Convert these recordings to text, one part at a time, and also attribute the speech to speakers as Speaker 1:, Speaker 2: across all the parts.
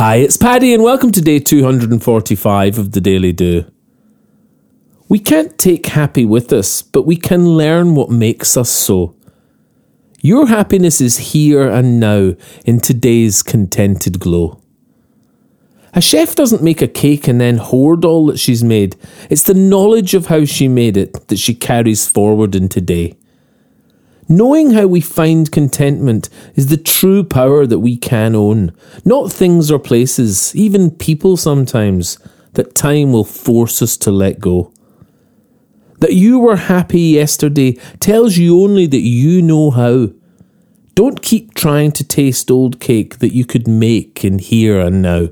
Speaker 1: Hi, it's Paddy, and welcome to day 245 of the Daily Do. We can't take happy with us, but we can learn what makes us so. Your happiness is here and now in today's contented glow. A chef doesn't make a cake and then hoard all that she's made. It's the knowledge of how she made it that she carries forward in today. Knowing how we find contentment is the true power that we can own, not things or places, even people sometimes, that time will force us to let go. That you were happy yesterday tells you only that you know how. Don't keep trying to taste old cake that you could make in here and now.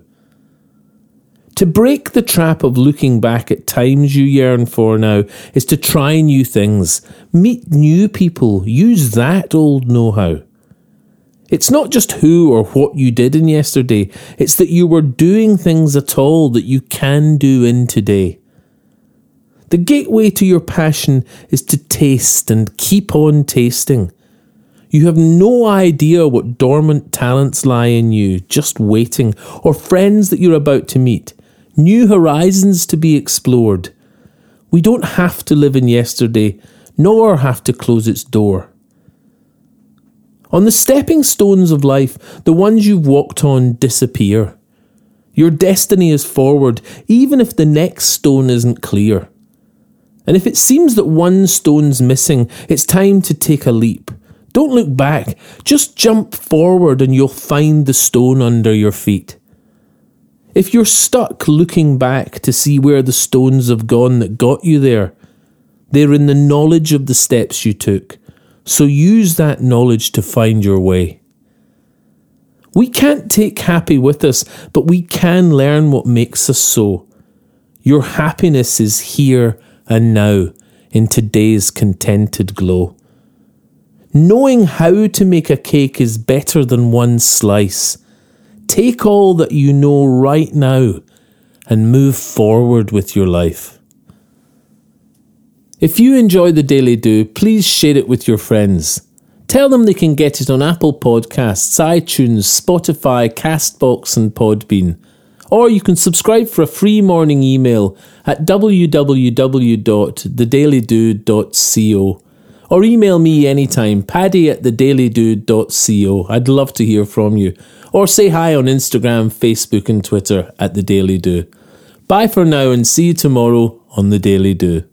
Speaker 1: To break the trap of looking back at times you yearn for now is to try new things, meet new people, use that old know how. It's not just who or what you did in yesterday, it's that you were doing things at all that you can do in today. The gateway to your passion is to taste and keep on tasting. You have no idea what dormant talents lie in you, just waiting, or friends that you're about to meet new horizons to be explored. We don't have to live in yesterday, nor have to close its door. On the stepping stones of life, the ones you've walked on disappear. Your destiny is forward, even if the next stone isn't clear. And if it seems that one stone's missing, it's time to take a leap. Don't look back, just jump forward and you'll find the stone under your feet. If you're stuck looking back to see where the stones have gone that got you there, they're in the knowledge of the steps you took. So use that knowledge to find your way. We can't take happy with us, but we can learn what makes us so. Your happiness is here and now in today's contented glow. Knowing how to make a cake is better than one slice. Take all that you know right now and move forward with your life. If you enjoy the Daily Do, please share it with your friends. Tell them they can get it on Apple Podcasts, iTunes, Spotify, Castbox, and Podbean. Or you can subscribe for a free morning email at www.thedailydo.co. Or email me anytime, paddy at thedailydo.co. I'd love to hear from you or say hi on Instagram, Facebook, and Twitter at The Daily Do. Bye for now and see you tomorrow on The Daily Do.